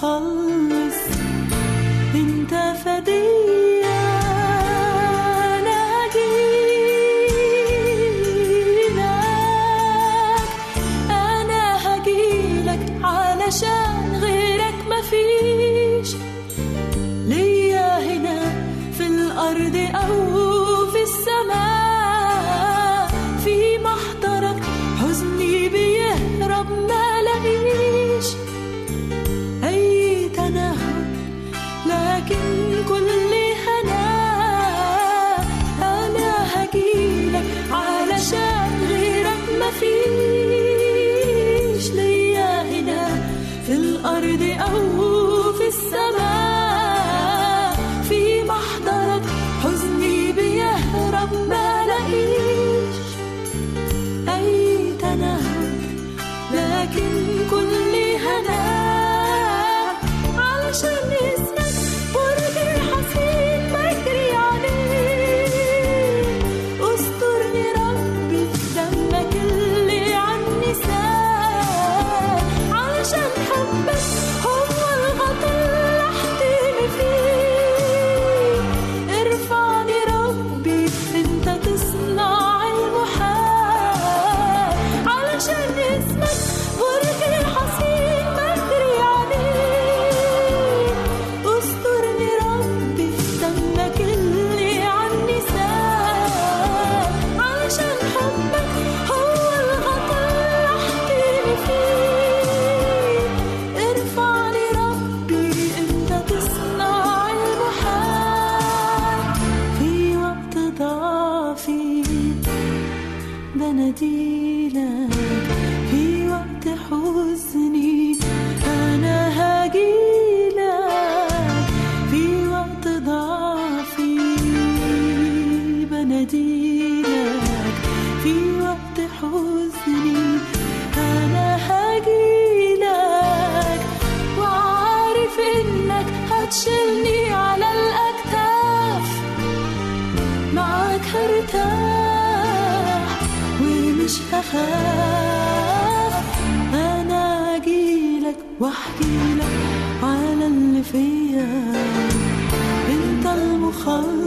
hollow. melody. 寒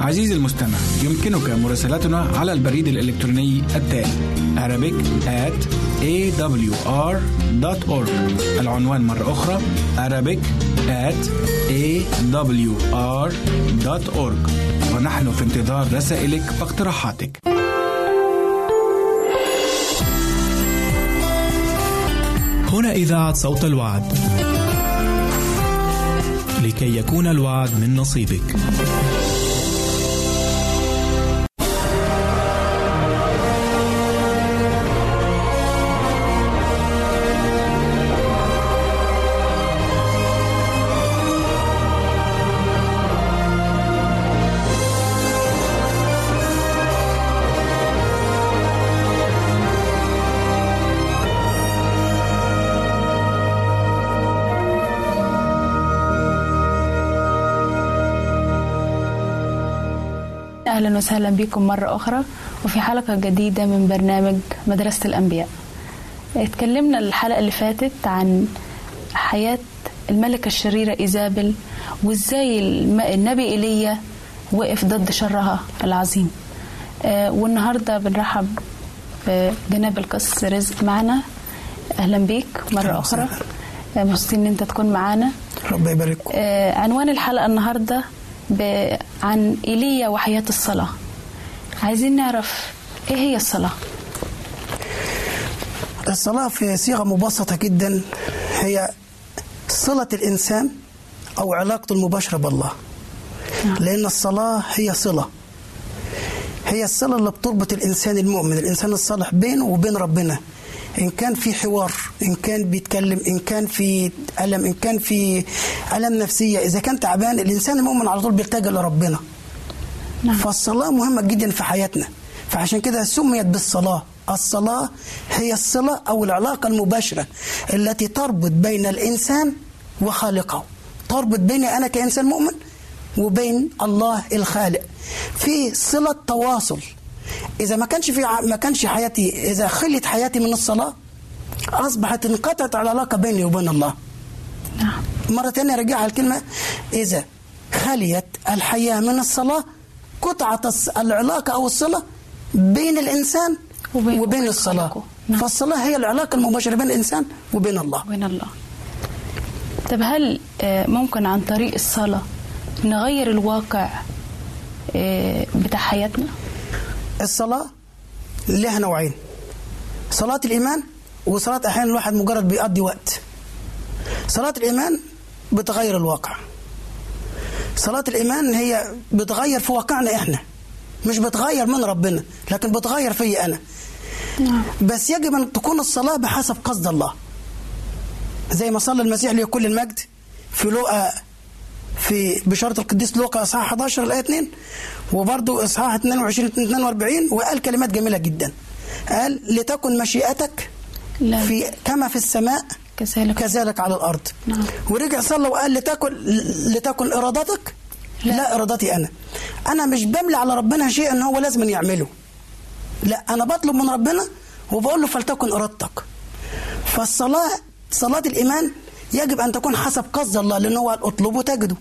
عزيزي المستمع يمكنك مراسلتنا على البريد الإلكتروني التالي Arabic at awr.org العنوان مرة أخرى Arabic at awr.org ونحن في انتظار رسائلك واقتراحاتك هنا إذاعة صوت الوعد. لكي يكون الوعد من نصيبك. أهلا وسهلا بكم مرة أخرى وفي حلقة جديدة من برنامج مدرسة الأنبياء. اتكلمنا الحلقة اللي فاتت عن حياة الملكة الشريرة إيزابل وإزاي النبي إيليا وقف ضد شرها العظيم. آه، والنهاردة بنرحب بجناب القس رزق معنا. أهلا بيك مرة أخرى. آه، مبسوطين إن أنت تكون معانا. ربنا يبارككم. آه، عنوان الحلقة النهاردة عن إيليا وحياة الصلاة. عايزين نعرف إيه هي الصلاة؟ الصلاة في صيغة مبسطة جدا هي صلة الإنسان أو علاقته المباشرة بالله. نعم. لأن الصلاة هي صلة. هي الصلة اللي بتربط الإنسان المؤمن الإنسان الصالح بينه وبين ربنا. إن كان في حوار إن كان بيتكلم إن كان في ألم إن كان في ألم نفسية إذا كان تعبان الإنسان المؤمن على طول بيلتجئ لربنا. نعم. فالصلاة مهمة جدا في حياتنا. فعشان كده سميت بالصلاة. الصلاة هي الصلة أو العلاقة المباشرة التي تربط بين الإنسان وخالقه. تربط بيني أنا كإنسان مؤمن وبين الله الخالق. في صلة تواصل. إذا ما كانش في ما كانش حياتي إذا خلت حياتي من الصلاة أصبحت انقطعت العلاقة بيني وبين الله. نعم. مرة تانية رجعها الكلمة إذا خليت الحياة من الصلاة قطعت العلاقة أو الصلة بين الإنسان وبين- وبين, وبين الصلاة. نعم. فالصلاة هي العلاقة المباشرة بين الإنسان وبين الله. وين الله. طب هل آه، ممكن عن طريق الصلاة نغير الواقع آه، بتاع حياتنا؟ الصلاة لها نوعين. صلاة الإيمان وصلاة أحيانا الواحد مجرد بيقضي وقت. صلاة الإيمان بتغير الواقع. صلاة الإيمان هي بتغير في واقعنا إحنا. مش بتغير من ربنا لكن بتغير في أنا. بس يجب أن تكون الصلاة بحسب قصد الله. زي ما صلى المسيح له كل المجد في لوقا في بشارة القديس لوقا اصحاح 11 الآية 2 وبرضه إصحاح 22 42 وقال كلمات جميلة جدا. قال لتكن مشيئتك لا. في كما في السماء كذلك. كذلك على الأرض. نعم. ورجع صلى وقال لتكن لتكن إرادتك؟ لا, لا إرادتي أنا. أنا مش بملي على ربنا شيء إن هو لازم يعمله. لا أنا بطلب من ربنا وبقول له فلتكن إرادتك. فالصلاه صلاة الإيمان يجب أن تكون حسب قصد الله لأن هو اطلبوا تجدوا.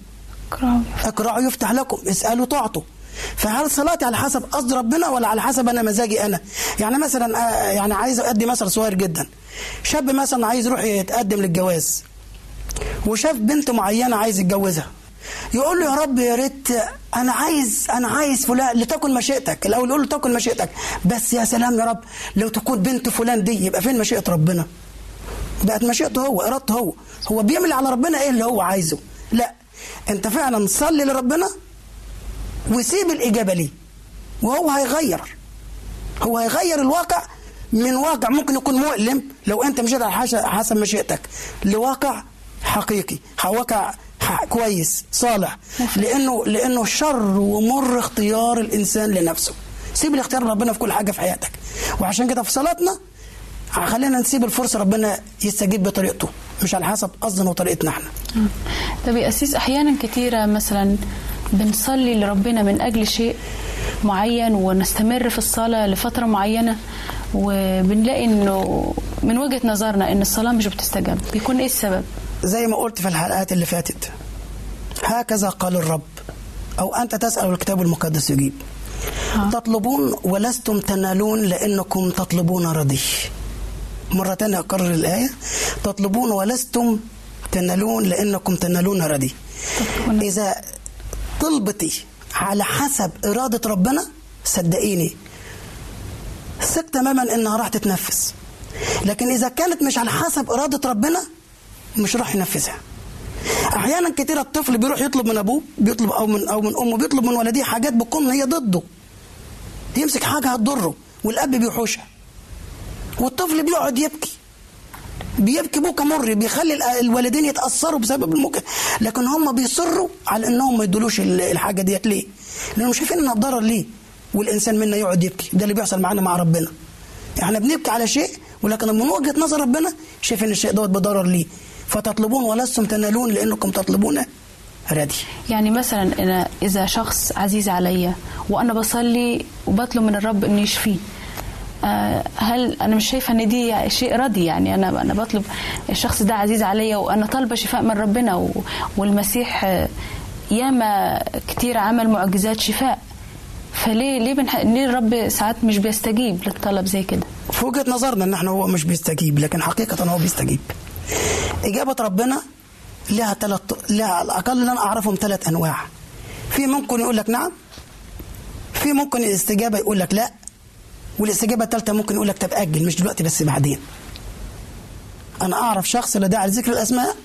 اقرأوا. يفتح لكم اسألوا تعطوا. فهل صلاتي على حسب قصد ربنا ولا على حسب أنا مزاجي أنا؟ يعني مثلا آه، يعني عايز ادي مثل صغير جدا. شاب مثلا عايز يروح يتقدم للجواز. وشاف بنت معينة عايز يتجوزها. يقول له يا رب يا ريت أنا عايز أنا عايز فلان لتكن مشيئتك. الأول يقول له تكن مشيئتك. بس يا سلام يا رب لو تكون بنت فلان دي يبقى فين مشيئة ربنا؟ بقت مشيئته هو إرادته هو. هو بيعمل على ربنا إيه اللي هو عايزه؟ لا أنت فعلا صلي لربنا وسيب الإجابة ليه؟ وهو هيغير هو هيغير الواقع من واقع ممكن يكون مؤلم لو أنت مشيت على حسب مشيئتك لواقع حقيقي واقع كويس صالح. لأنه لأنه شر ومر اختيار الإنسان لنفسه. سيب الاختيار لربنا في كل حاجة في حياتك. وعشان كده في صلاتنا خلينا نسيب الفرصة ربنا يستجيب بطريقته. مش على حسب قصدنا وطريقتنا إحنا. طب يا أسيس أحيانا كثيرة مثلا بنصلي لربنا من أجل شيء معين ونستمر في الصلاة لفترة معينة وبنلاقي إنه من وجهة نظرنا إن الصلاة مش بتستجاب بيكون إيه السبب؟ زي ما قلت في الحلقات اللي فاتت هكذا قال الرب أو أنت تسأل الكتاب المقدس يجيب. تطلبون ولستم تنالون لأنكم تطلبون ردي مرة تانية أكرر الآية. تطلبون ولستم تنالون لأنكم تنالون ردي إذا طلبتي على حسب إرادة ربنا صدقيني. ثق تماما إنها راح تتنفذ لكن إذا كانت مش على حسب إرادة ربنا مش راح ينفذها. أحيانا كتير الطفل بيروح يطلب من أبوه بيطلب أو من أو من أمه بيطلب من والديه حاجات بتكون هي ضده. يمسك حاجة هتضره والأب بيحوشها. والطفل بيقعد يبكي. بيبكي بكى مر بيخلي ال- الوالدين يتأثروا بسبب الممكن لكن هم بيصروا على إنهم ما يدولوش ال- الحاجة ديت ليه؟ لأنهم شايفين إنها ضرر ليه؟ والإنسان منا يقعد يبكي. ده اللي بيحصل معانا مع ربنا. إحنا بنبكي على شيء ولكن من وجهة نظر ربنا شايف ان الشيء دوت بضرر ليه؟ فتطلبون ولستم تنالون لأنكم تطلبون ردي يعني مثلا أنا إذا شخص عزيز عليا وأنا بصلي وبطلب من الرب إنه يشفيه هل أنا مش شايفة إن دي شيء ردي يعني أنا أنا بطلب الشخص ده عزيز عليا وأنا طالبة شفاء من ربنا والمسيح آه، ياما كتير عمل معجزات شفاء. فليه ليه بنح... ليه الرب ساعات مش بيستجيب للطلب زي كده؟ في وجهة نظرنا إن إحنا هو مش بيستجيب لكن حقيقة هو بيستجيب. إجابة ربنا لها ثلاث لها على الأقل اللي أنا أعرفهم ثلاث أنواع. في ممكن يقول لك نعم في ممكن الاستجابة يقول لك لا. والاستجابة الثالثه ممكن يقول لك طب أجل مش دلوقتي بس بعدين. أنا أعرف شخص لا داعي لذكر الأسماء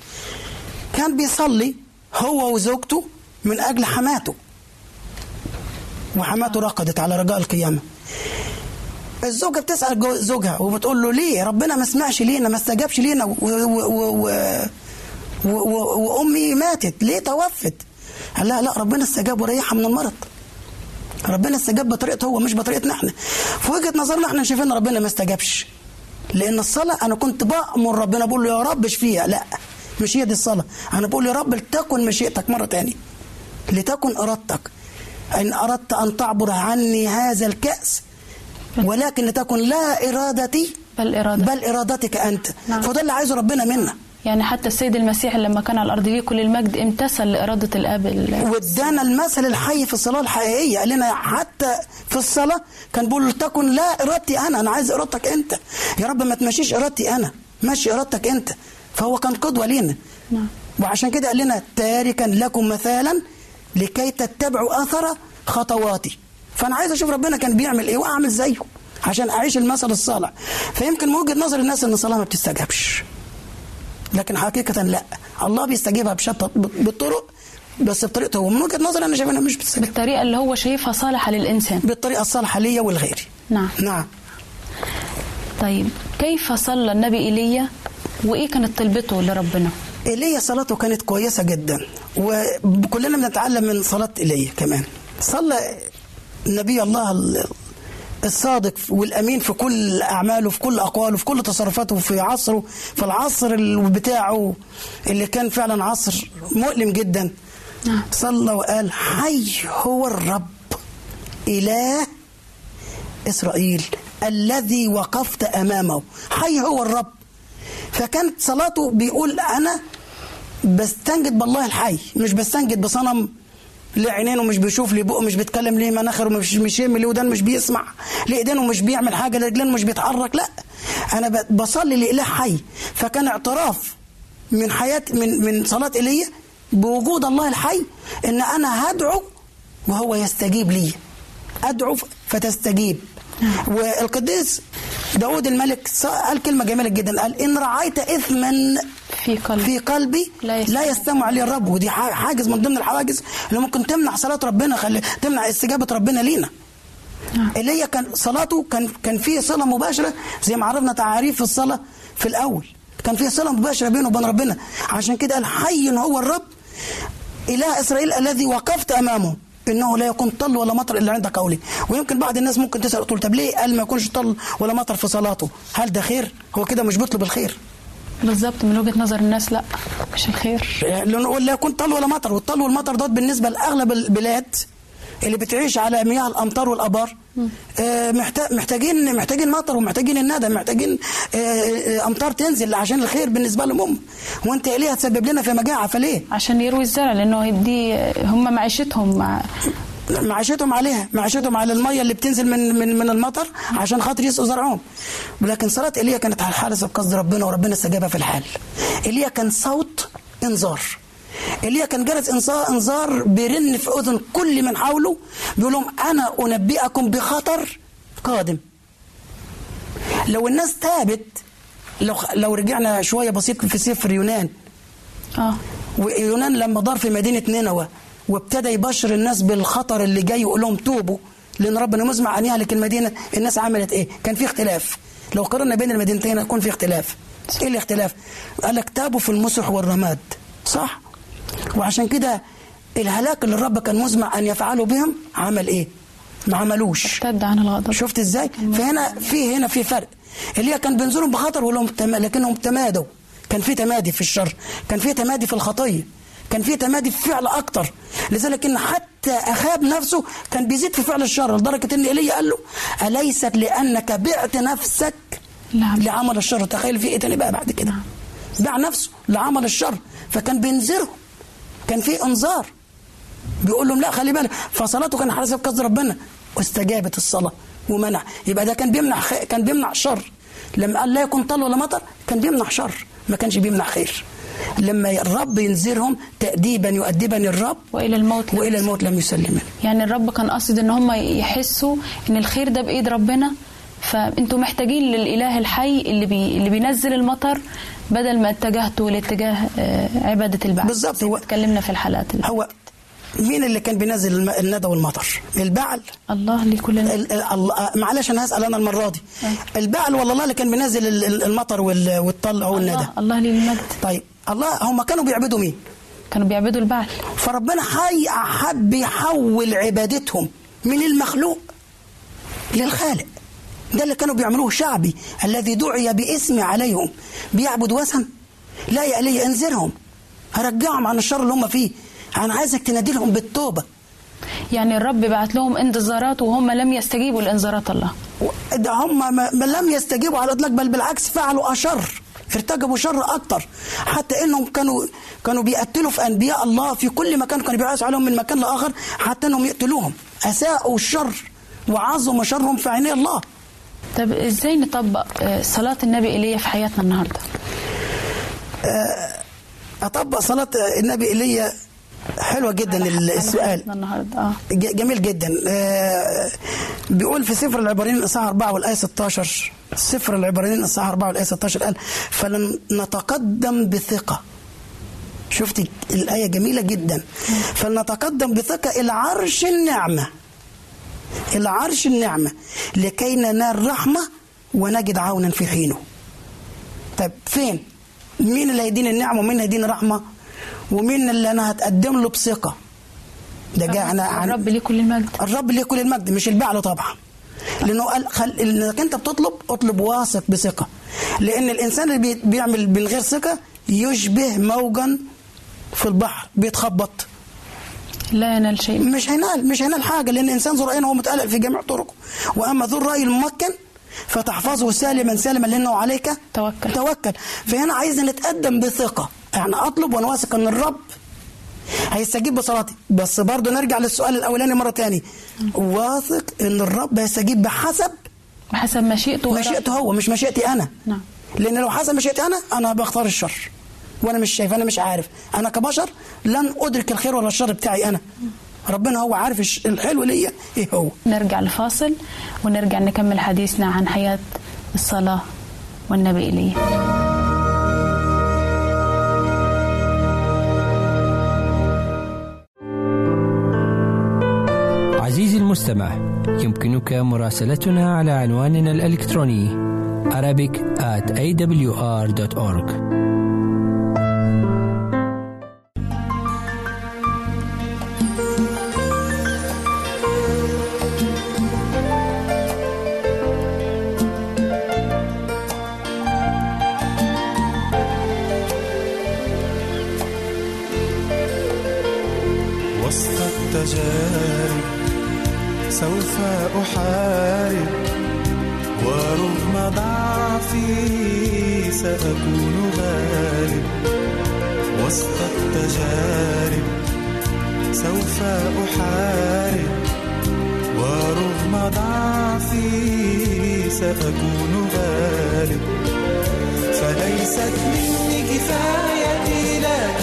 كان بيصلي هو وزوجته من أجل حماته. وحماته رقدت على رجاء القيامة. الزوجة بتسأل زوجها وبتقول له ليه؟ ربنا ما سمعش لينا ما استجابش لينا. و- و- و- وأمي ماتت ليه توفت؟ قال لها لا ربنا استجاب وريحها من المرض. ربنا استجاب بطريقته هو مش بطريقتنا إحنا. في وجهة نظرنا إحنا شايفين إن ربنا ما استجابش. لأن الصلاة أنا كنت بأمر ربنا بقول له يا رب اشفيها لا مش هي دي الصلاة. أنا بقول يا رب لتكن مشيئتك مرة تاني لتكن إرادتك. إن أردت أن تعبر عني هذا الكأس ولكن لتكن لا إرادتي بل إرادة بل إرادتك أنت. نعم. فده اللي عايزه ربنا منا. يعني حتى السيد المسيح لما كان على الأرض ليه كل المجد امتثل لإرادة الآب ال- وادانا المثل الحي في الصلاة الحقيقية. قال لنا حتى في الصلاة كان بيقول تكن لا إرادتي أنا أنا عايز إرادتك أنت. يا رب ما تمشيش إرادتي أنا مشي إرادتك أنت. فهو كان قدوة لينا. نعم. وعشان كده قال لنا تاركا لكم مثالا لكي تتبعوا أثر خطواتي. فأنا عايز أشوف ربنا كان بيعمل إيه وأعمل زيه عشان أعيش المثل الصالح. فيمكن من وجهة نظر الناس إن الصلاة ما بتستجابش. لكن حقيقة لا. الله بيستجيبها بشتى بالطرق بس بطريقته هو. من وجهة نظري أنا شايف إنها مش بتستجيب. بالطريقة اللي هو شايفها صالحة للإنسان. بالطريقة الصالحة ليا ولغيري نعم. نعم. طيب كيف صلى النبي إيليا؟ وإيه كانت طلبته لربنا؟ إيليا صلاته كانت كويسة جدا. وكلنا بنتعلم من صلاة إيليا كمان. صلى نبي الله ال- الصادق والأمين في كل أعماله في كل أقواله في كل تصرفاته في عصره في العصر ال- بتاعه اللي كان فعلا عصر مؤلم جدا. نعم. صلى وقال حي هو الرب إله إسرائيل الذي وقفت أمامه. حي هو الرب. فكانت صلاته بيقول أنا بستنجد بالله الحي مش بستنجد بصنم ليه عينين ومش بيشوف ليه بقه مش بيتكلم ليه مناخر ومش مش يم ليه ودان مش بيسمع؟ ليه ايدينه مش بيعمل حاجة ليه رجلين مش بيتحرك لا. أنا بصلي لإله حي. فكان اعتراف من حياة من من صلاة ايليا بوجود الله الحي إن أنا هدعو وهو يستجيب لي. أدعو فتستجيب. والقديس داود الملك قال كلمة جميلة جدا قال إن رعيت اثما في قلبي. في قلبي لا لا يستمع. يستمع عليه الرب ودي حاجز من ضمن الحواجز اللي ممكن تمنع صلاة ربنا خلي تمنع استجابة ربنا لينا. نعم. ايليا كان صلاته كان كان فيه صلة مباشرة زي ما عرفنا تعاريف في الصلاة في الأول. كان فيه صلة مباشرة بينه وبين ربنا. عشان كده قال حي هو الرب إله إسرائيل الذي وقفت أمامه. إنه لا يكون طل ولا مطر إلا عند قولي ويمكن بعض الناس ممكن تسأل تقول طب ليه قال ما يكونش طل ولا مطر في صلاته؟ هل ده خير؟ هو كده مش بيطلب الخير. بالظبط من وجهة نظر الناس لا مش الخير. لأنه لا يكون طل ولا مطر والطل والمطر دوت بالنسبة لأغلب البلاد اللي بتعيش على مياه الأمطار والآبار آه، محتا- محتاجين محتاجين مطر ومحتاجين الندى محتاجين آه، آه، أمطار تنزل عشان الخير بالنسبة لهم. هم وأنت ليه هتسبب لنا في مجاعة؟ فليه؟ عشان يروي الزرع لأنه دي هم معيشتهم مع معيشتهم عليها معيشتهم على المية اللي بتنزل من من من المطر عشان خاطر يسقوا زرعهم. ولكن صلاة إيليا كانت على حارس بقصد ربنا وربنا استجابها في الحال. إيليا كان صوت إنذار. إيليا كان جرس إنذار بيرن في أذن كل من حوله بيقول لهم أنا أنبئكم بخطر قادم. لو الناس تابت لو لو رجعنا شوية بسيط في سفر يونان. آه. ويونان لما دار في مدينة نينوى وابتدى يبشر الناس بالخطر اللي جاي ويقول لهم توبوا لأن ربنا مزمع أن يهلك المدينة الناس عملت إيه؟ كان في اختلاف. لو قارنا بين المدينتين يكون في اختلاف. إيه الاختلاف؟ قال لك تابوا في المسح والرماد. صح؟ وعشان كده الهلاك اللي الرب كان مزمع أن يفعله بهم عمل إيه؟ ما عملوش. ارتد عن الغضب. شفت إزاي؟ فهنا في هنا في فرق. اللي هي كان بينظرهم بخطر ولهم تم... لكنهم تمادوا. كان في تمادي في الشر. كان في تمادي في الخطية. كان في تمادي في فعل أكتر. لذلك إن حتى أخاب نفسه كان بيزيد في فعل الشر لدرجة إن إيليا قال له أليست لأنك بعت نفسك نعم. لعمل الشر؟ تخيل في إيه تاني بقى بعد كده؟ باع نفسه لعمل الشر فكان بينذرهم كان في إنذار. بيقول لهم لا خلي بالك فصلاته كان حسب قصد ربنا واستجابت الصلاة ومنع. يبقى ده كان بيمنع خ... كان بيمنع شر. لما قال لا يكون طل ولا مطر كان بيمنع شر ما كانش بيمنع خير. لما الرب ينذرهم تأديبا يؤدبني الرب وإلى الموت وإلى الموت لم يسلمني يعني الرب كان قاصد إن هم يحسوا إن الخير ده بإيد ربنا. فأنتوا محتاجين للإله الحي اللي بي اللي بينزل المطر بدل ما اتجهتوا لاتجاه آه، عبادة البعث. بالظبط، هو- اتكلمنا في الحلقات اللي هو مين اللي كان بينزل الندى والمطر؟ البعل. الله لكل ال- ال- الله- معلش أنا هسأل أنا المرة دي. البعل ولا الله اللي كان بينزل ال- ال- المطر وال- والطل أو الندى. الله الله ليه المجد طيب. الله هم كانوا بيعبدوا مين؟ كانوا بيعبدوا البعل فربنا حي حب يحول عبادتهم من المخلوق للخالق. ده اللي كانوا بيعملوه شعبي الذي دعي باسمي عليهم. بيعبد وثن لا يا إلي انذرهم. هرجعهم عن الشر اللي هم فيه. أنا عايزك تنادي لهم بالتوبة. يعني الرب بعت لهم انذارات وهم لم يستجيبوا لانذارات الله. ده هم لم يستجيبوا على الاطلاق بل بالعكس فعلوا أشر. ارتكبوا شر أكتر. حتى إنهم كانوا كانوا بيقتلوا في أنبياء الله في كل مكان كانوا بيعيشوا عليهم من مكان لآخر حتى إنهم يقتلوهم. أساءوا الشر وعظموا شرهم في عيني الله. طب إزاي نطبق آه، صلاة النبي ايليا في حياتنا النهارده؟ أطبق صلاة النبي ايليا حلوة جدا السؤال النهارده ج- جميل جدا. آه، بيقول في سفر العبرانيين الإصحاح 4 والآية 16 سفر العبرانيين الاصحاح 4 والآية 16 قال فلنتقدم بثقة. شفتي الآية جميلة جدا. فلنتقدم بثقة إلى عرش النعمة. إلى عرش النعمة. لكي ننال رحمة ونجد عونا في حينه. طيب فين؟ مين اللي هيديني النعمة ومين هيديني رحمة ومين اللي أنا هتقدم له بثقة؟ ده جاء عن عن- الرب ليه كل المجد؟ الرب ليه كل المجد؟ مش البعل طبعا. لأنه قال خل... انك أنت بتطلب اطلب واثق بثقة. لأن الإنسان اللي بي... بيعمل من غير ثقة يشبه موجا في البحر بيتخبط. لا ينال شيء. مش هينال مش هينال حاجة لأن الإنسان ذو رأي هو متقلق في جميع طرقه. وأما ذو الرأي الممكن فتحفظه سالما سالما لأنه عليك توكل. توكل. فهنا عايز نتقدم بثقة. يعني أطلب وأنا واثق إن الرب هيستجيب بصلاتي. بس برضه نرجع للسؤال الأولاني مرة تاني. واثق إن الرب هيستجيب بحسب؟ بحسب مشيئته. مشيئته هو مش مشيئتي أنا. نعم. لأن لو حسب مشيئتي أنا أنا بختار الشر. وأنا مش شايف أنا مش عارف. أنا كبشر لن أدرك الخير ولا الشر بتاعي أنا. ربنا هو عارف الحلو ليا إيه هو. نرجع لفاصل ونرجع نكمل حديثنا عن حياة الصلاة والنبي إليه. المستمع. يمكنك مراسلتنا على عنواننا الإلكتروني Arabic at awr.org وسط التجارب سوف أحارب ورغم ضعفي سأكون غالب وسط التجارب سوف أحارب ورغم ضعفي سأكون غالب فليست مني كفايتي لكن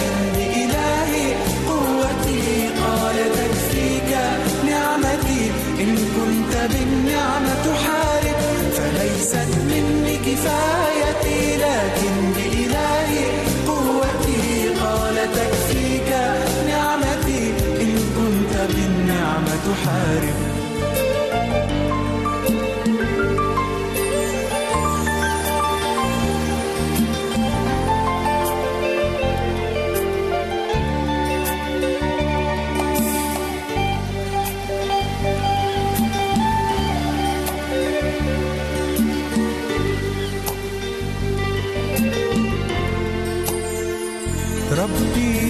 كنت بالنعمة تحارب فليست مني كفايتي لكن بإلهي قوتي قال تكفيك نعمتي إن كنت بالنعمة تحارب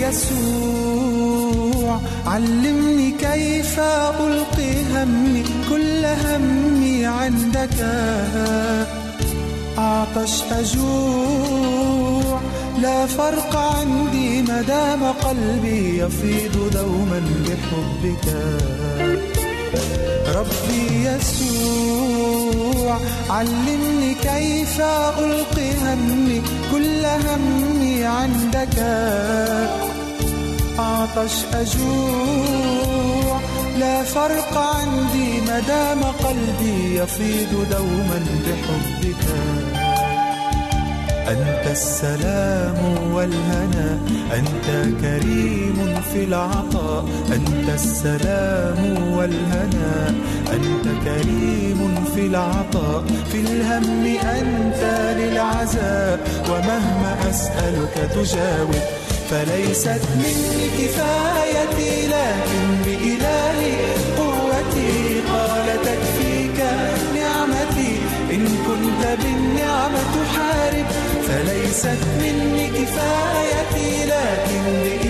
يسوع. علمني كيف ألقي همي كل همي عندك. أعطش أجوع لا فرق عندي ما دام قلبي يفيض دوما بحبك. ربي يسوع علمني كيف ألقي همي كل همي عندك. أعطش أجوع. لا فرق عندي ما دام قلبي يفيض دوما بحبك. أنت السلام والهنا أنت كريم في العطاء. أنت السلام والهنا أنت كريم في العطاء. في الهم أنت للعزاء ومهما أسألك تجاوب. فليست مني كفايتي لكن بإلهي قوتي قال تكفيك نعمتي. إن كنت بالنعمة تحارب فليست مني كفايتي لكن بإلهي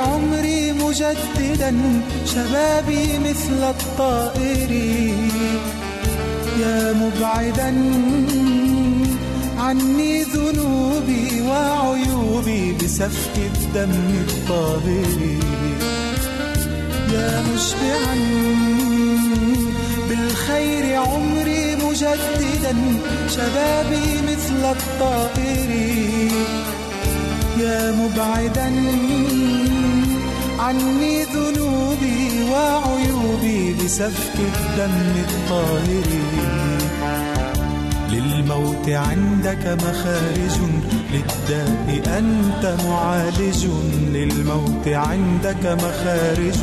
عمري مجددا شبابي مثل الطائر. يا مبعدا عني ذنوبي وعيوبي بسفك الدم الطاهر. يا مشبعا بالخير عمري مجددا شبابي مثل الطائر. يا مبعدا عني ذنوبي وعيوبي بسفك الدم الطاهر. للموت عندك مخارج للداء أنت معالج. للموت عندك مخارج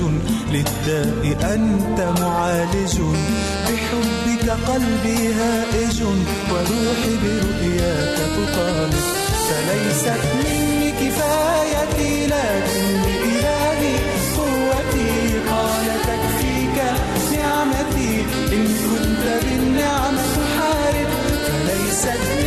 للداء أنت معالج. بحبك قلبي هائج وروحي برؤياك تطالب فليست مني كفايتي لكن إن كنت بالنعمة تحارب فليست مني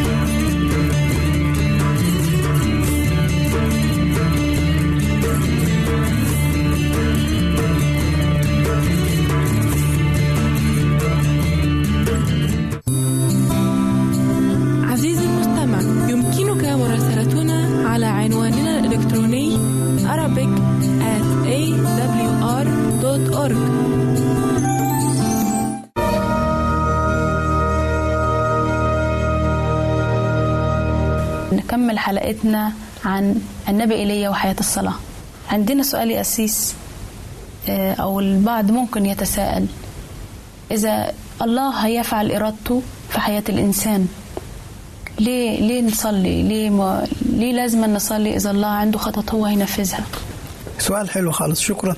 نكمل حلقتنا عن النبي إيليا وحياة الصلاة. عندنا سؤال يا أسيس آه، أو البعض ممكن يتساءل. إذا الله هيفعل إرادته في حياة الإنسان ليه ليه نصلي؟ ليه ما ليه لازم نصلي إذا الله عنده خطط هو هينفذها؟ سؤال حلو خالص شكرا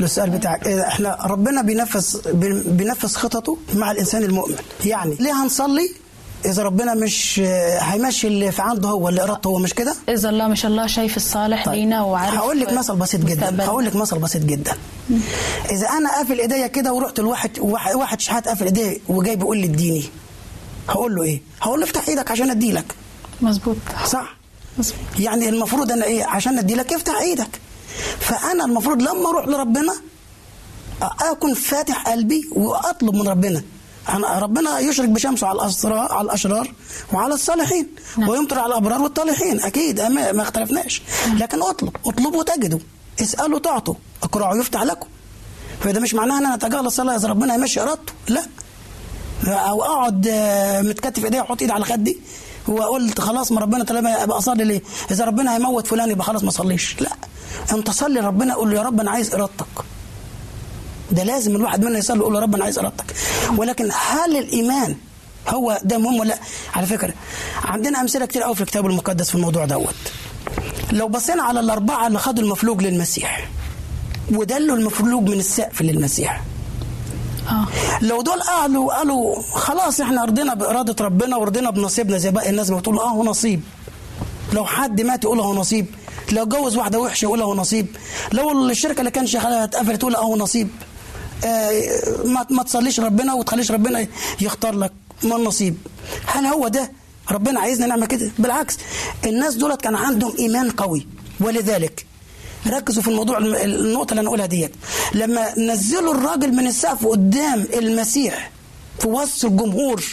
للسؤال بتاعك. إحنا ربنا بينفذ بينفذ خططه مع الإنسان المؤمن. يعني ليه هنصلي؟ إذا ربنا مش هيمشي اللي في عنده هو اللي إرادته هو مش كده؟ إذا الله مش الله شايف الصالح طيب. لينا وعارف هقول لك مثل بسيط جدا. هقول لك مثل بسيط جدا. إذا أنا قافل إيديا كده ورحت لواحد واحد, شحات قافل إيديه وجاي بيقول لي اديني. هقول له إيه؟ هقول له افتح إيدك عشان اديلك مظبوط. صح؟ مظبوط. يعني المفروض أنا إيه؟ عشان اديلك افتح إيدك. فأنا المفروض لما أروح لربنا أكون فاتح قلبي وأطلب من ربنا. ربنا يشرك بشمسه على الأسرار على الأشرار وعلى الصالحين. نعم. ويمطر على الأبرار والطالحين. أكيد ما, ما اختلفناش. لكن اطلب اطلبوا تجدوا اسالوا تعطوا اقرعوا يفتح لكم. فده مش معناها إن أنا اتجاهل الصلاة إذا ربنا يمشي إرادته. لا. أو أقعد آه، متكتف إيديا واحط إيدي على خدي. وقلت خلاص ما ربنا طالما أبقى أصلي ليه؟ إذا ربنا هيموت فلان يبقى خلاص ما أصليش، لا. أنت صلي ربنا قول له يا رب أنا عايز إرادتك. ده لازم الواحد منا يصلي يقول له رب أنا عايز إرادتك. ولكن هل الإيمان هو ده مهم ولا لأ؟ على فكرة عندنا أمثلة كتير قوي في الكتاب المقدس في الموضوع دوت. لو بصينا على الأربعة اللي خدوا المفلوج للمسيح ودلوا المفلوج من السقف للمسيح آه لو دول قالوا قالوا خلاص إحنا رضينا بإرادة ربنا ورضينا بنصيبنا زي باقي الناس ما بتقول آه هو نصيب لو حد مات يقول هو نصيب لو جوز واحدة وحشة يقول هو نصيب لو الشركة اللي كان شغالها اتقفلت تقول آه هو نصيب آه ما, ما تصليش ربنا وتخليش ربنا يختار لك. ما النصيب؟ هل هو ده ربنا عايزنا نعمل كده؟ بالعكس الناس دولت كان عندهم إيمان قوي. ولذلك ركزوا في الموضوع الم- النقطة اللي أنا أقولها ديت. لما نزلوا الراجل من السقف قدام المسيح في وسط الجمهور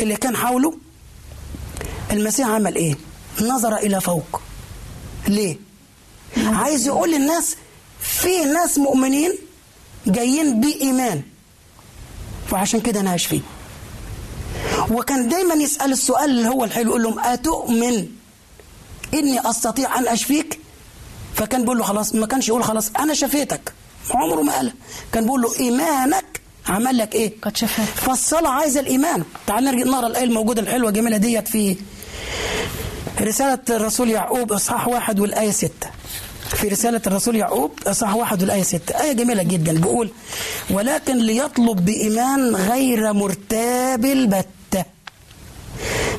اللي كان حوله المسيح عمل إيه؟ نظر إلى فوق. ليه؟ عايز يقول للناس في ناس مؤمنين جايين بإيمان. وعشان كده أنا هشفيه وكان دايما يسأل السؤال اللي هو الحلو يقول لهم أتؤمن إني أستطيع أن أشفيك؟ فكان بيقول له خلاص. ما كانش يقول خلاص أنا شفيتك. عمره ما قالها كان بيقول له إيمانك عمل لك إيه؟ قد شفاك فالصلاة عايزة الإيمان. تعال نرجع نقرأ الآية الموجودة الحلوة الجميلة ديت في رسالة الرسول يعقوب إصحاح واحد والآية ستة. في رسالة الرسول يعقوب اصحاح واحد والآية ستة. آية جميلة جدا. بيقول ولكن ليطلب بإيمان غير مرتاب البتة.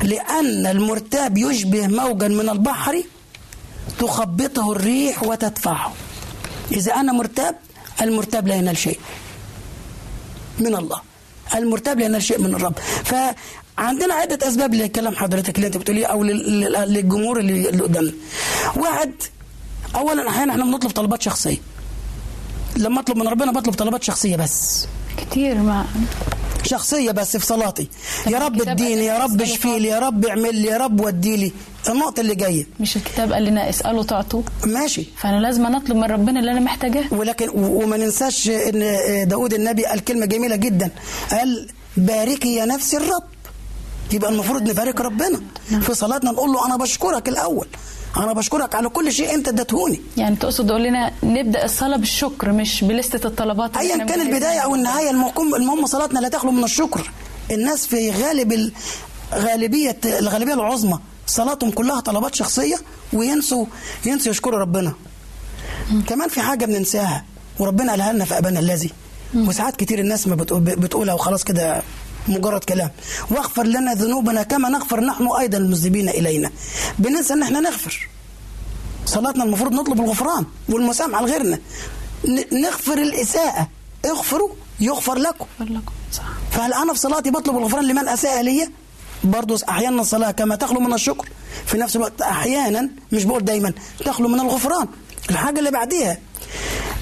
لأن المرتاب يشبه موجا من البحر تخبطه الريح وتدفعه. إذا أنا مرتاب المرتاب لا ينال شيء من الله. المرتاب لا ينال شيء من الرب. فعندنا عدة أسباب لكلام حضرتك اللي أنت بتقوليه أو لل- لل- للجمهور اللي قدامنا. واحد أولا أحيانا إحنا بنطلب طلبات شخصية. لما أطلب من ربنا بطلب طلبات شخصية بس. كتير مع شخصية بس في صلاتي. يا رب اديني يا رب اسأله اشفي لي يا رب اعمل لي يا رب ودي لي. النقطة اللي جاية. مش الكتاب قال لنا اسألوا تعطوا. ماشي. فأنا لازم نطلب من ربنا اللي أنا محتاجاه. ولكن وما ننساش إن داود النبي قال كلمة جميلة جدا. قال باركي يا نفسي الرب. يبقى المفروض نبارك ربنا. في صلاتنا نقول له أنا بشكرك الأول. أنا بشكرك على كل شيء أنت اديتهوني. يعني تقصد تقول لنا نبدأ الصلاة بالشكر مش بلستة الطلبات ايا كان. البداية أو النهاية المهم المهم صلاتنا لا تخلو من الشكر. الناس في غالب ال- غالبيه الغالبية العظمى صلاتهم كلها طلبات شخصية وينسوا ينسوا يشكروا ربنا. كمان في حاجة بننساها وربنا قالها لنا في أبانا الذي. وساعات كتير الناس ما بتقول بتقولها وخلاص كده مجرد كلام. واغفر لنا ذنوبنا كما نغفر نحن أيضا المذنبين إلينا. بننسى إن إحنا نغفر. صلاتنا المفروض نطلب الغفران والمسامحة لغيرنا نغفر الإساءة. اغفروا يغفر لكم. صح. فهل أنا في صلاتي بطلب الغفران لمن أساء لي؟ برضه أحيانا الصلاة كما تخلو من الشكر. في نفس الوقت أحيانا مش بقول دايما تخلو من الغفران. الحاجة اللي بعديها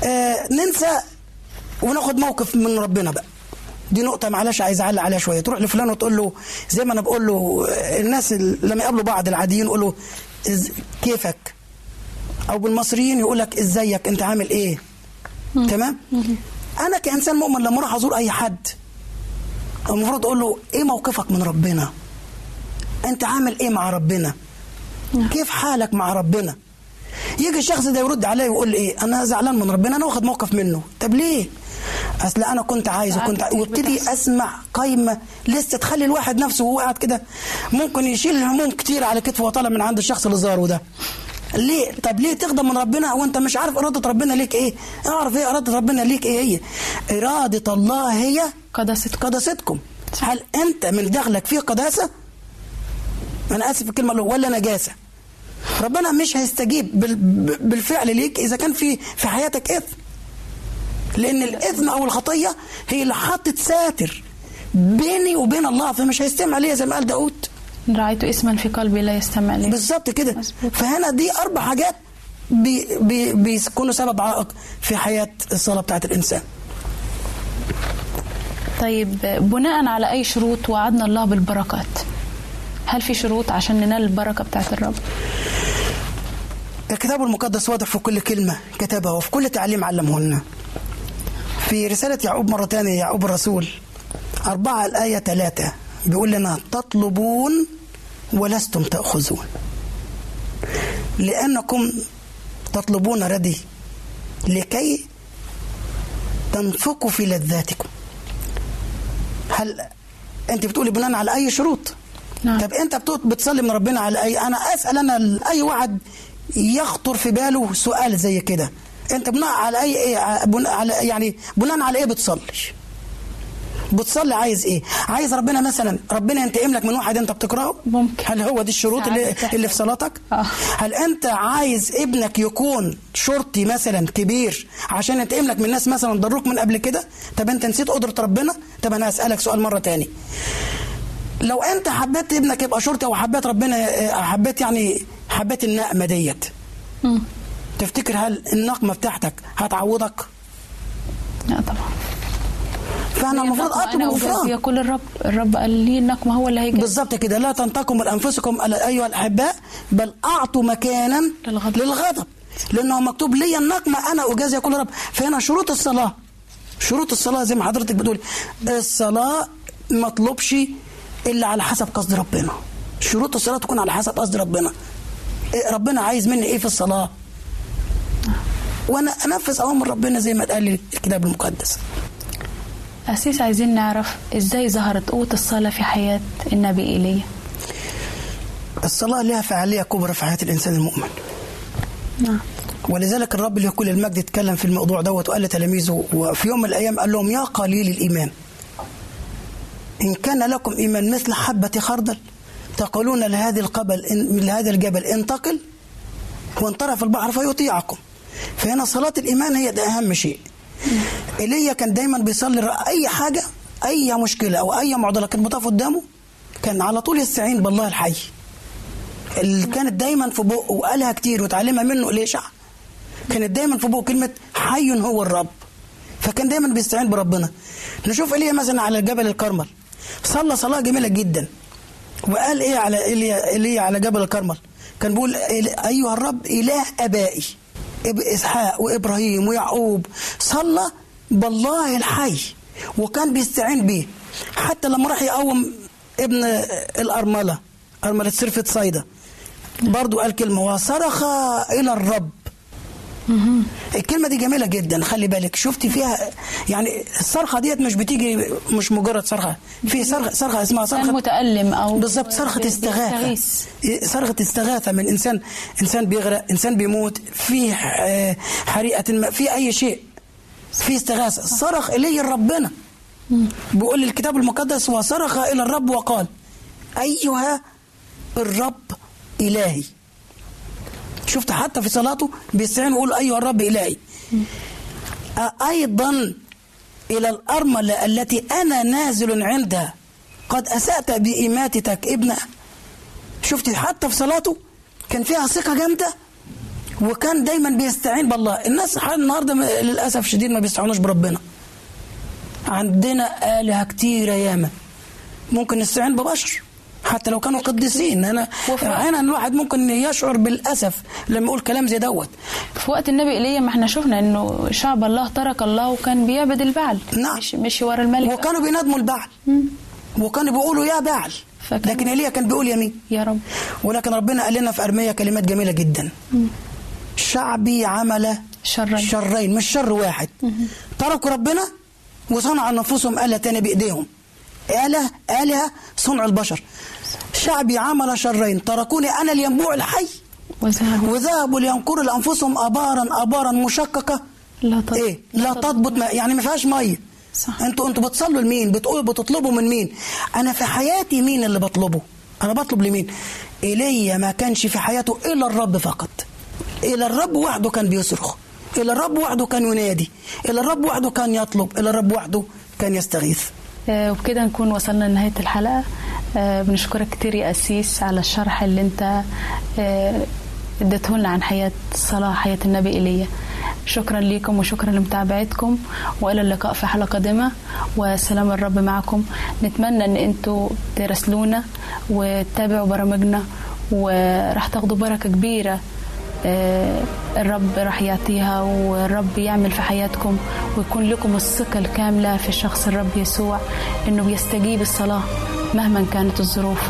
آه ننسى وناخد موقف من ربنا بقى. دي نقطة معلش عايز أعلق عليها شوية. تروح لفلان وتقول له زي ما أنا بقول له الناس اللي لما يقابلوا بعض العاديين يقول له كيفك؟ أو بالمصريين يقول لك إزيك؟ أنت عامل إيه؟ تمام؟ أنا كإنسان مؤمن لما أروح أزور أي حد المفروض أقول له إيه موقفك من ربنا؟ أنت عامل إيه مع ربنا؟ كيف حالك مع ربنا؟ يجي الشخص ده يرد عليا ويقول لي إيه؟ أنا زعلان من ربنا أنا واخد موقف منه. طب ليه؟ أصل أنا كنت عايز وكنت عايز وابتدي أسمع قايمة لسه تخلي الواحد نفسه وهو قاعد كده ممكن يشيل هموم كتير على كتفه وهو طالع من عند الشخص اللي زاره ده. ليه؟ طب ليه تخدم من ربنا وأنت مش عارف إرادة ربنا ليك إيه؟ اعرف إيه إرادة ربنا ليك إيه هي؟ إرادة الله هي قداستكم. قداستكم. هل أنت من داخلك فيه قداسة؟ أنا آسف في الكلمة ولا نجاسه ربنا مش هيستجيب بال- بالفعل ليك إذا كان في في حياتك اثم لأن الاثم أو الخطية هي اللي حطت ساتر بيني وبين الله فمش هيستمع ليا زي ما قال داود رأيت اسما في قلبي لا يستمع لي. بالظبط كده. فهنا دي أربع حاجات بي بي بيكونوا سبب عائق في حياة الصلاة بتاعت الإنسان. طيب بناء على أي شروط وعدنا الله بالبركات؟ هل في شروط عشان ننال البركة بتاعت الرب؟ الكتاب المقدس واضح في كل كلمة كتبها وفي كل تعليم علمه لنا. في رسالة يعقوب مرة تانية يعقوب الرسول أربعة الآية ثلاثة بيقول لنا تطلبون ولستم تأخذون. لأنكم تطلبون ردي لكي تنفقوا في لذاتكم. هل أنت بتقولي بناء على أي شروط؟ نعم. طب بتقول بتصلي من ربنا على اي أنا أسأل أنا أي واحد يخطر في باله سؤال زي كده. انت بناء على اي إيه على يعني بناء على إيه بتصلي بتصلي عايز إيه عايز ربنا مثلا ربنا ينتقم لك من واحد انت بتكرهه ممكن. هل هو دي الشروط اللي. اللي في صلاتك آه. هل انت عايز ابنك يكون شرطي مثلا كبير عشان ينتقم لك من ناس مثلا ضروك من قبل كده طب انت نسيت قدرة ربنا طب أنا هسألك سؤال مرة تاني لو انت حبيت ابنك يبقى شرطي أو حبيت ربنا حبيت يعني حبيت النقمة ديت. تفتكر هل النقمة بتاعتك هتعوضك؟ لا طبعا. فأنا المفروض أطلب الغفران يقول الرب الرب قال لي النقمة هو اللي هيجي. بالظبط كده. لا تنتقموا من انفسكم أيها الأحباء بل أعطوا مكانا للغضب. للغضب. لأنه مكتوب لي النقمة أنا اجازي كل رب. فهنا شروط الصلاة. شروط الصلاة زي ما حضرتك بتقول. الصلاة مطلوبش إلا على حسب قصد ربنا. شروط الصلاة تكون على حسب قصد ربنا. إيه ربنا عايز مني إيه في الصلاة؟ وأنا انفذ اوامر ربنا زي ما قال لي الكتاب المقدس. أسيس عايزين نعرف إزاي ظهرت قوة الصلاة في حياة النبي إيليا. الصلاة لها فعالية كبرى في حياة الإنسان المؤمن. نعم. ولذلك الرب اللي كل المجد اتكلم في الموضوع دوت وقال لتلاميذه وفي يوم من الأيام قال لهم يا قليل الإيمان. إن كان لكم إيمان مثل حبة خردل تقولون لهذه القبل إن لهذا الجبل انتقل وانطرف البحر فيطيعكم. فهنا صلاة الإيمان هي ده أهم شيء. إيليا كان دايما بيصلي أي حاجة أي مشكلة أو أي معضلة كانت بتقف قدامه كان على طول يستعين بالله الحي. اللي كانت دايما في بقه وقالها كتير وتعلمها منه اليشع كانت دايما في بقه كلمة حي هو الرب. فكان دايما بيستعين بربنا. نشوف إيليا مثلا على جبل الكرمل. صلى صلاة جميلة جدا. وقال إيه على ايليا إيليا على جبل الكرمل؟ كان بيقول أيها الرب إله آبائي. إسحاق وإبراهيم ويعقوب. صلى بالله الحي وكان بيستعين بيه. حتى لما راح يقوم ابن الأرملة أرملة سرفة صيدا. برضو قال كلمة وصرخ إلى الرب. الكلمة دي جميلة جدا خلي بالك. شفتي فيها يعني الصرخة ديت مش بتيجي مش مجرد صرخة. في صرخة صرخة اسمها كان صرخة متألم أو بالظبط صرخة بي- استغاثة. بيستغيث. صرخة استغاثة من إنسان إنسان بيغرق إنسان بيموت. في آه، حريقة ما في أي شيء. في استغاثة. صرخ إلي ربنا. بيقول الكتاب المقدس وصرخ إلى الرب وقال أيها الرب إلهي. شفت حتى في صلاته بيستعين ويقول أيها الرب إلهي. أيضا إلى الأرملة التي أنا نازل عندها. قد أسأت بإماتتك ابنها شفت حتى في صلاته كان فيها ثقة جامدة. وكان دايما بيستعين بالله. الناس النهارده للأسف شديد ما بيستعينوش بربنا. عندنا آلهة كتيرة ياما. ممكن نستعين ببشر. حتى لو كانوا قديسين. انا أحيانا الواحد ممكن يشعر بالأسف لما يقول كلام زي دوت. في وقت النبي ايليا ما إحنا شفنا إنه شعب الله ترك الله وكان بيعبد البعل. نعم. مش مشي ورا الملك وكانوا بينادموا البعل. وكانوا بيقولوا يا بعل. فكان- لكن ايليا كان بيقول يمين. يا رب. ولكن ربنا قال لنا في ارميا كلمات جميلة جدا. شعبي عمل شرين. شرين مش شر واحد. تركوا ربنا وصنعوا لانفسهم آلة تانية بإيديهم. آلة آلهة صنع البشر. شعبي عمل شرين. تركوني أنا الينبوع الحي. وذهبوا وذهبوا لينقروا لأنفسهم أبارا أبارا مشققة لا تض- إيه؟ لا تضبط ما يعني ما فيهاش مية. صح. أنتوا أنتوا بتصلوا لمين؟ بتقولوا بتطلبوا من مين؟ أنا في حياتي مين اللي بطلبه؟ أنا بطلب لمين؟ ايليا ما كانش في حياته إلا الرب فقط. إلى الرب وحده كان بيصرخ. إلى الرب وحده كان ينادي. إلى الرب وحده كان يطلب. إلى الرب وحده كان يستغيث. وبكده نكون وصلنا لنهاية الحلقة. آه، بنشكرك كتير يا أسيس على الشرح اللي أنت آه، اديته لنا عن حياة الصلاة حياة النبي إيليا. شكرا لكم وشكرا لمتابعتكم وإلى اللقاء في حلقة قادمة. وسلام الرب معكم. نتمنى أن أنتوا تراسلونا وتتابعوا برامجنا وراح تاخدوا بركة كبيرة آه، الرب راح يعطيها والرب يعمل في حياتكم ويكون لكم الثقة الكاملة في شخص الرب يسوع إنه بيستجيب الصلاة مهما كانت الظروف.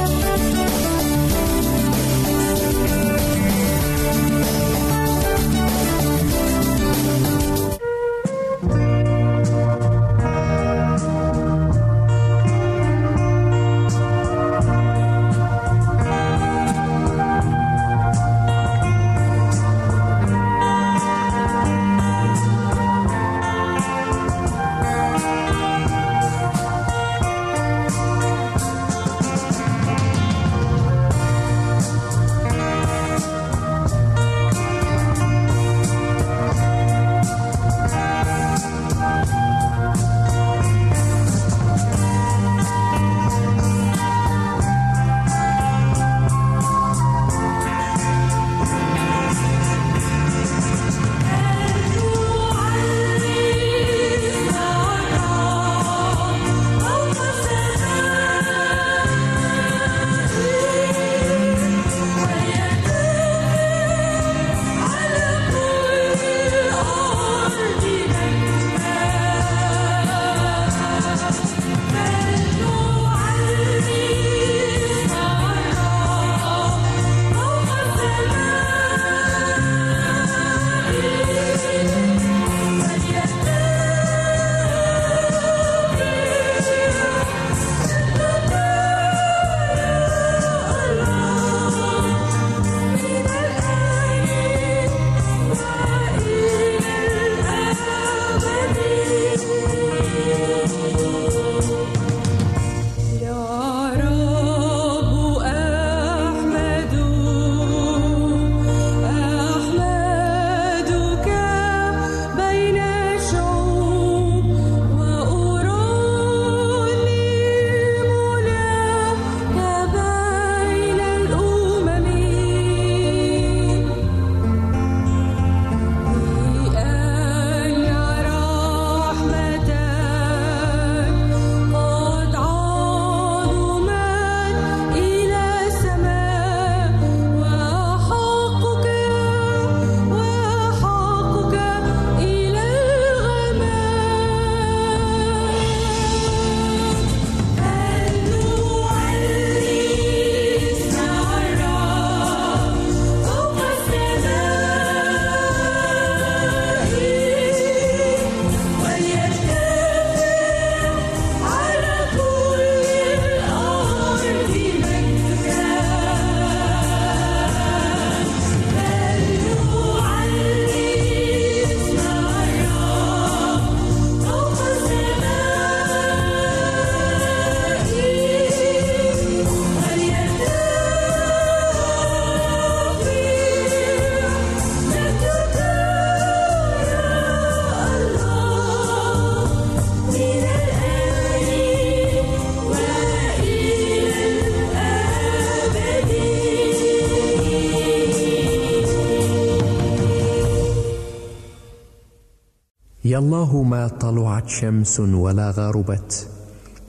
يا الله ما طلعت شمس ولا غربت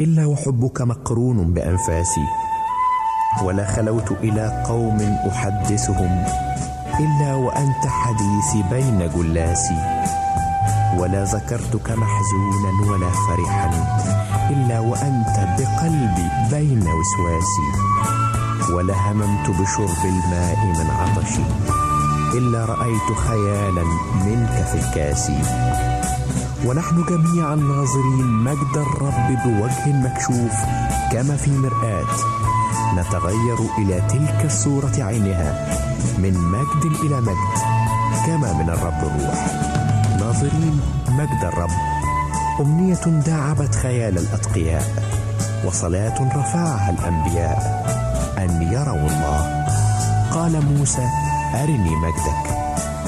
إلا وحبك مقرون بأنفاسي. ولا خلوت إلى قوم أحدثهم إلا وأنت حديثي بين جلاسي. ولا ذكرتك محزونا ولا فرحا إلا وأنت بقلبي بين وسواسي. ولا هممت بشرب الماء من عطشي إلا رأيت خيالا منك في الكاس ونحن جميعا ناظرين مجد الرب بوجه مكشوف كما في مرآة نتغير إلى تلك الصورة عينها من مجد إلى مجد كما من الرب الروح ناظرين مجد الرب. أمنية داعبت خيال الأتقياء وصلاة رفعها الأنبياء. أن يروا الله. قال موسى أرني مجدك.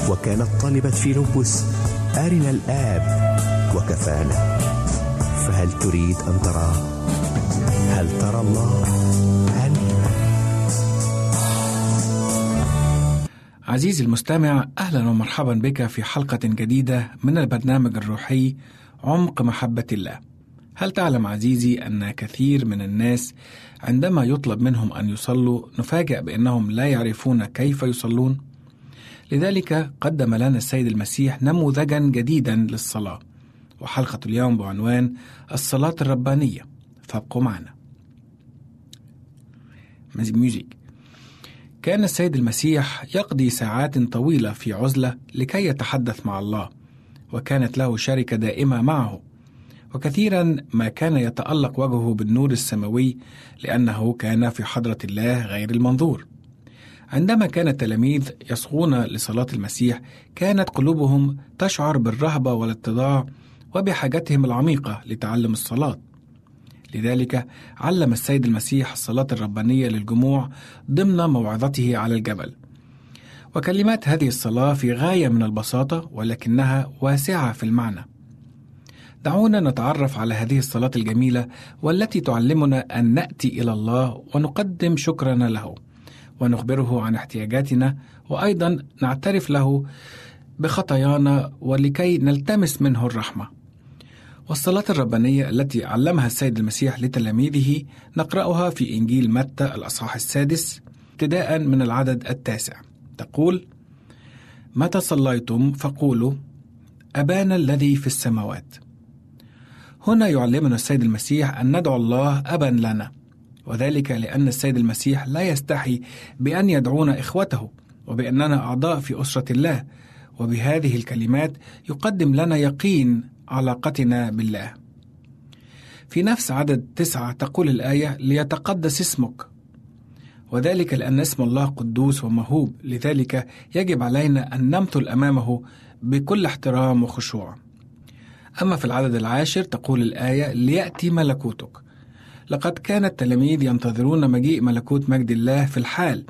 وكانت طلبت في لبس. أرنا الآب. وكفانا. فهل تريد أن تراه هل ترى الله؟ هل عزيزي المستمع أهلا ومرحبا بك في حلقة جديدة من البرنامج الروحي عمق محبة الله. هل تعلم عزيزي أن كثير من الناس عندما يطلب منهم أن يصلوا نفاجأ بأنهم لا يعرفون كيف يصلون؟ لذلك قدم لنا السيد المسيح نموذجا جديدا للصلاة. وحلقة اليوم بعنوان الصلاة الربانية. فابقوا معنا. ميوزيك كان السيد المسيح يقضي ساعات طويلة في عزلة لكي يتحدث مع الله وكانت له شركة دائمة معه. وكثيرا ما كان يتألق وجهه بالنور السماوي لأنه كان في حضرة الله غير المنظور. عندما كان التلاميذ يصغون لصلاة المسيح كانت قلوبهم تشعر بالرهبة والاتضاع وبحاجتهم العميقة لتعلم الصلاة. لذلك علم السيد المسيح الصلاة الربانية للجموع ضمن موعظته على الجبل. وكلمات هذه الصلاة في غاية من البساطة ولكنها واسعة في المعنى. دعونا نتعرف على هذه الصلاة الجميلة والتي تعلمنا أن نأتي إلى الله ونقدم شكرنا له. ونخبره عن احتياجاتنا وأيضا نعترف له بخطايانا ولكي نلتمس منه الرحمة. والصلاة الربانية التي علمها السيد المسيح لتلاميذه نقرأها في إنجيل متى الأصحاح السادس ابتداء من العدد التاسع. تقول متى صليتم فقولوا أبانا الذي في السماوات. هنا يعلمنا السيد المسيح أن ندعو الله أبا لنا وذلك لأن السيد المسيح لا يستحي بأن يدعونا إخوته وبأننا أعضاء في أسرة الله وبهذه الكلمات يقدم لنا يقين علاقتنا بالله. في نفس عدد تسعة تقول الآية ليتقدس اسمك. وذلك لأن اسم الله قدوس ومهوب لذلك يجب علينا أن نمثل أمامه بكل احترام وخشوع. أما في العدد العاشر تقول الآية ليأتي ملكوتك. لقد كان التلاميذ ينتظرون مجيء ملكوت مجد الله في الحال.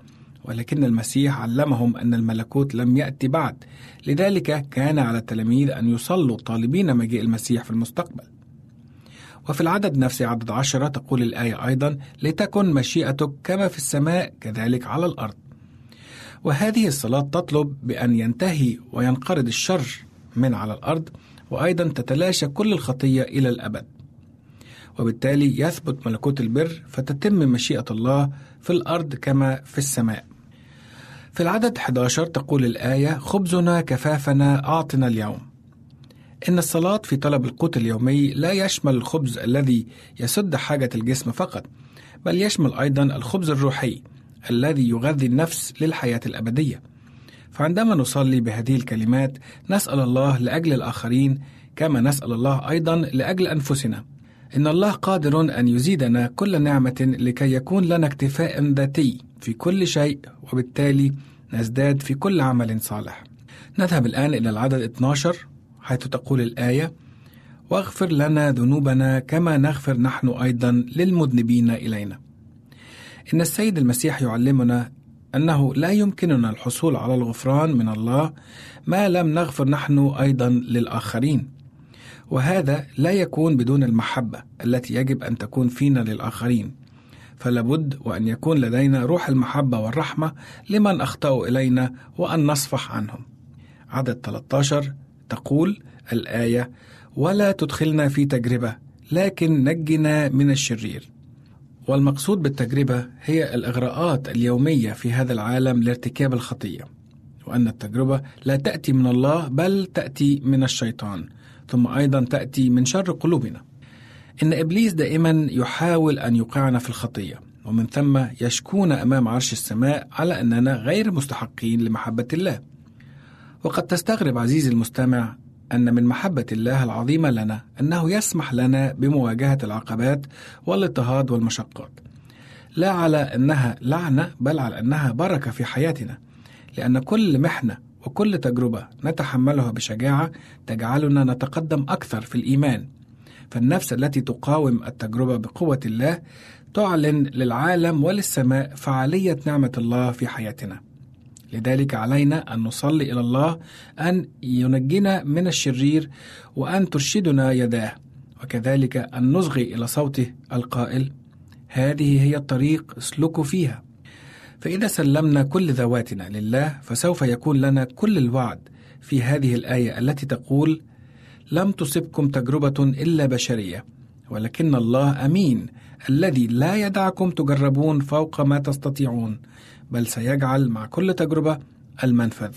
ولكن المسيح علمهم أن الملكوت لم يأتي بعد. لذلك كان على التلاميذ أن يصلوا طالبين مجيء المسيح في المستقبل. وفي العدد نفسه عدد عشرة تقول الآية أيضا لتكن مشيئتك كما في السماء كذلك على الأرض. وهذه الصلاة تطلب بأن ينتهي وينقرض الشر من على الأرض وأيضا تتلاشى كل الخطية إلى الأبد. وبالتالي يثبت ملكوت البر فتتم مشيئة الله في الأرض كما في السماء. في العدد 11 تقول الآية خبزنا كفافنا أعطنا اليوم. إن الصلاة في طلب القوت اليومي لا يشمل الخبز الذي يسد حاجة الجسم فقط بل يشمل أيضا الخبز الروحي الذي يغذي النفس للحياة الأبدية. فعندما نصلي بهذه الكلمات نسأل الله لأجل الآخرين كما نسأل الله أيضا لأجل أنفسنا. إن الله قادر أن يزيدنا كل نعمة لكي يكون لنا اكتفاء ذاتي. في كل شيء وبالتالي نزداد في كل عمل صالح. نذهب الآن إلى العدد 12 حيث تقول الآية: واغفر لنا ذنوبنا كما نغفر نحن أيضا للمذنبين إلينا. إن السيد المسيح يعلمنا أنه لا يمكننا الحصول على الغفران من الله ما لم نغفر نحن أيضا للآخرين. وهذا لا يكون بدون المحبة التي يجب أن تكون فينا للآخرين فلابد وأن يكون لدينا روح المحبة والرحمة لمن أخطأوا إلينا وأن نصفح عنهم. عدد 13 تقول الآية ولا تدخلنا في تجربة لكن نجنا من الشرير. والمقصود بالتجربة هي الإغراءات اليومية في هذا العالم لارتكاب الخطية وأن التجربة لا تأتي من الله بل تأتي من الشيطان ثم أيضا تأتي من شر قلوبنا. إن إبليس دائما يحاول أن يوقعنا في الخطية ومن ثم يشكون أمام عرش السماء على أننا غير مستحقين لمحبة الله. وقد تستغرب عزيزي المستمع أن من محبة الله العظيمة لنا أنه يسمح لنا بمواجهة العقبات والاضطهاد والمشقات. لا على أنها لعنة بل على أنها بركة في حياتنا لأن كل محنة وكل تجربة نتحملها بشجاعة تجعلنا نتقدم أكثر في الإيمان. فالنفس التي تقاوم التجربة بقوة الله تعلن للعالم وللسماء فعالية نعمة الله في حياتنا. لذلك علينا أن نصلي إلى الله أن ينجينا من الشرير وأن ترشدنا يداه وكذلك أن نصغي إلى صوته القائل هذه هي الطريق اسلكوا فيها. فإذا سلمنا كل ذواتنا لله فسوف يكون لنا كل الوعد في هذه الآية التي تقول لم تصبكم تجربة إلا بشرية ولكن الله أمين الذي لا يدعكم تجربون فوق ما تستطيعون بل سيجعل مع كل تجربة المنفذ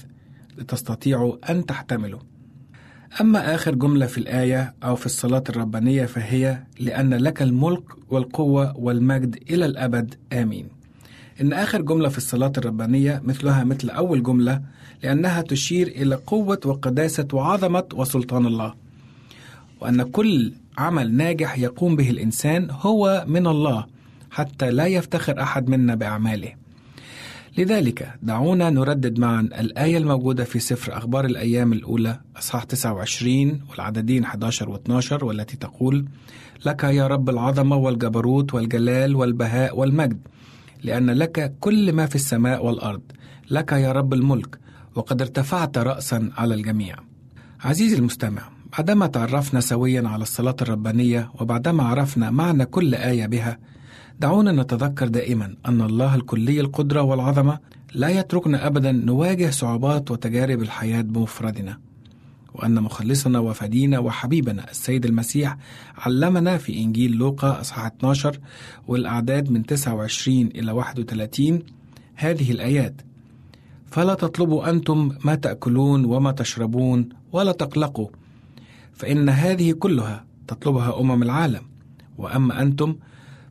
لتستطيعوا أن تحتملوا. أما آخر جملة في الآية أو في الصلاة الربانية فهي لأن لك الملك والقوة والمجد إلى الأبد آمين. إن آخر جملة في الصلاة الربانية مثلها مثل أول جملة لأنها تشير إلى قوة وقداسة وعظمة وسلطان الله وأن كل عمل ناجح يقوم به الإنسان هو من الله حتى لا يفتخر أحد منا بأعماله. لذلك دعونا نردد معا الآية الموجودة في سفر أخبار الأيام الأولى أصحاح 29 والعددين 11 و12 والتي تقول لك يا رب العظمة والجبروت والجلال والبهاء والمجد لأن لك كل ما في السماء والأرض. لك يا رب الملك وقد ارتفعت رأسا على الجميع. عزيزي المستمع بعدما تعرفنا سويا على الصلاة الربانية وبعدما عرفنا معنى كل آية بها دعونا نتذكر دائما أن الله الكلي القدرة والعظمة لا يتركنا أبدا نواجه صعوبات وتجارب الحياة بمفردنا. وأن مخلصنا وفدينا وحبيبنا السيد المسيح علمنا في إنجيل لوقا أصحاح 12 والأعداد من 29 إلى 31 هذه الآيات. فلا تطلبوا أنتم ما تأكلون وما تشربون ولا تقلقوا فإن هذه كلها تطلبها أمم العالم. وأما أنتم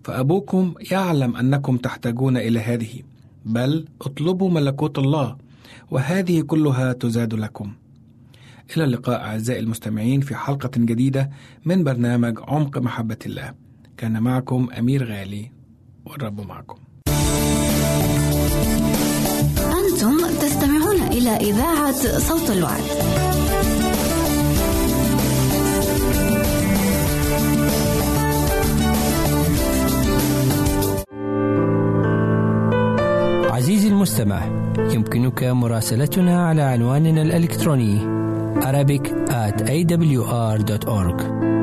فأبوكم يعلم أنكم تحتاجون إلى هذه بل اطلبوا ملكوت الله وهذه كلها تزاد لكم. إلى اللقاء أعزائي المستمعين في حلقة جديدة من برنامج عمق محبة الله كان معكم أمير غالي والرب معكم أنتم تستمعون إلى إذاعة صوت الوعد. عزيزي المستمع يمكنك مراسلتنا على عنواننا الإلكتروني Arabic at awr.org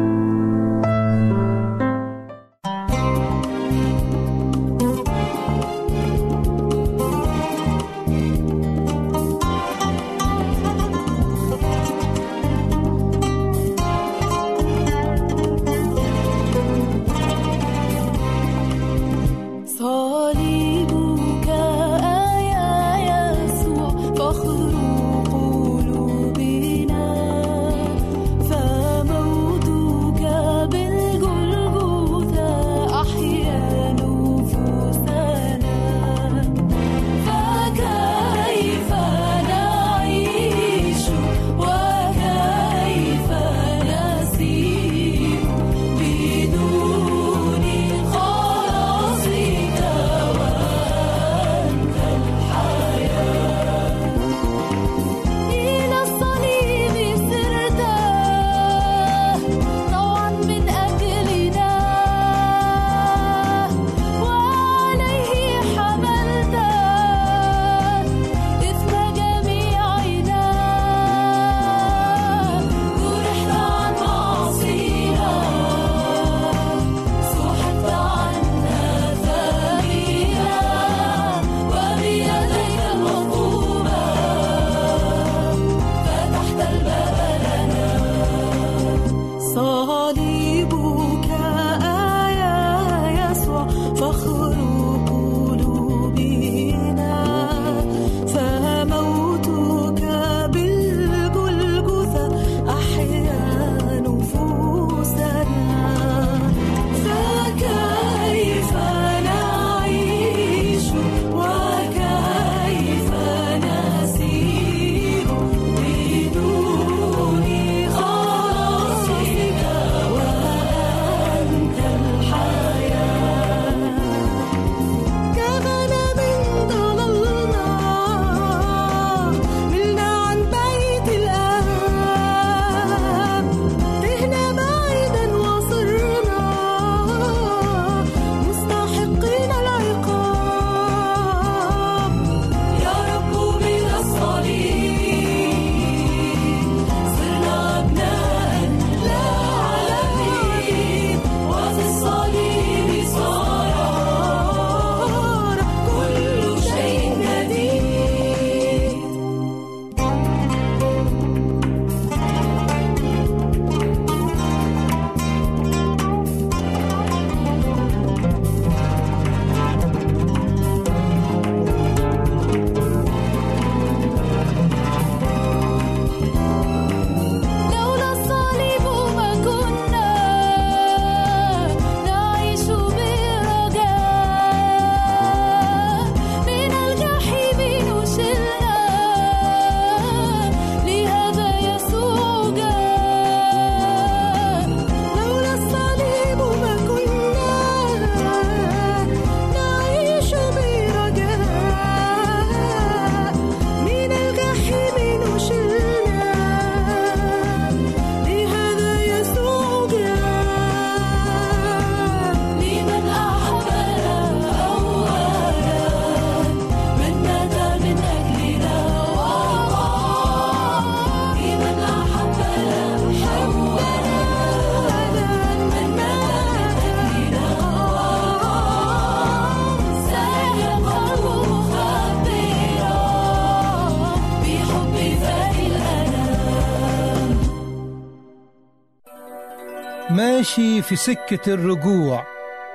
ماشي في سكة الرجوع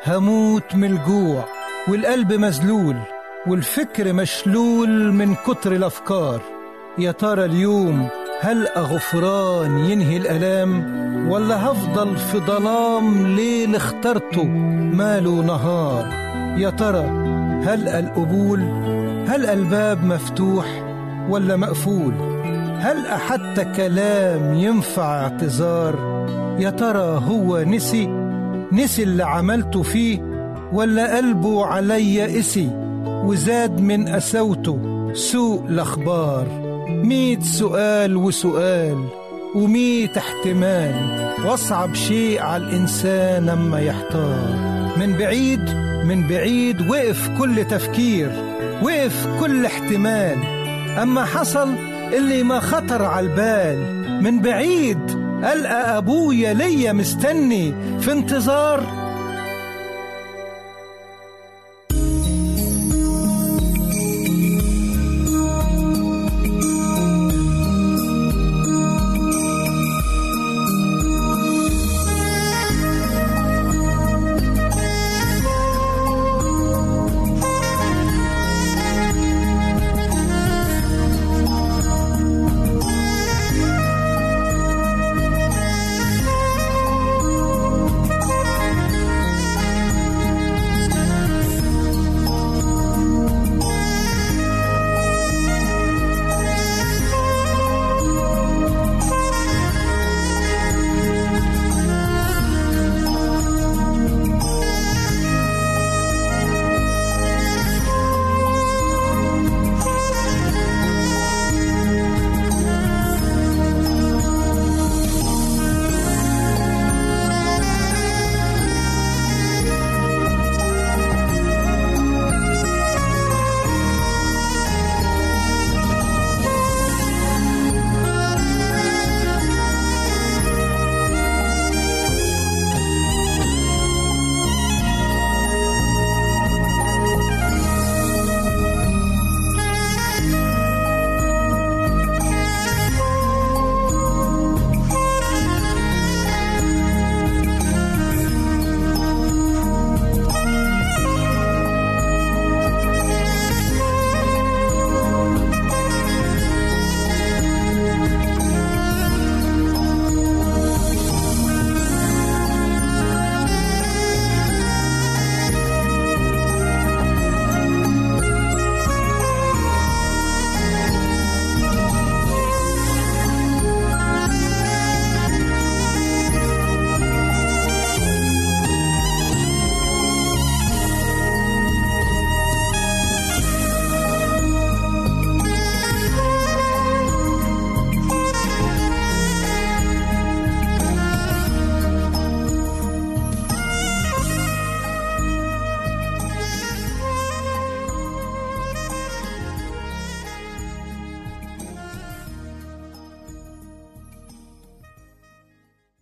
هموت من الجوع والقلب مذلول والفكر مشلول من كتر الأفكار. يا ترى اليوم هل غفران ينهي الألام؟ ولا هفضل في ظلام ليل اخترته ماله نهار؟ يا ترى هل القبول هل الباب مفتوح ولا مقفول؟ هل أحدت كلام ينفع اعتذار؟ يا ترى هو نسي؟ نسي اللي عملته فيه ولا قلبه عليا قسي؟ وزاد من قسوته سوء الأخبار. ميت سؤال وسؤال وميت احتمال. واصعب شيء على الإنسان أما يحتار. من بعيد من بعيد وقف كل تفكير وقف كل احتمال. أما حصل اللي ما خطر على البال. من بعيد ألقى أبويا ليا مستني في انتظار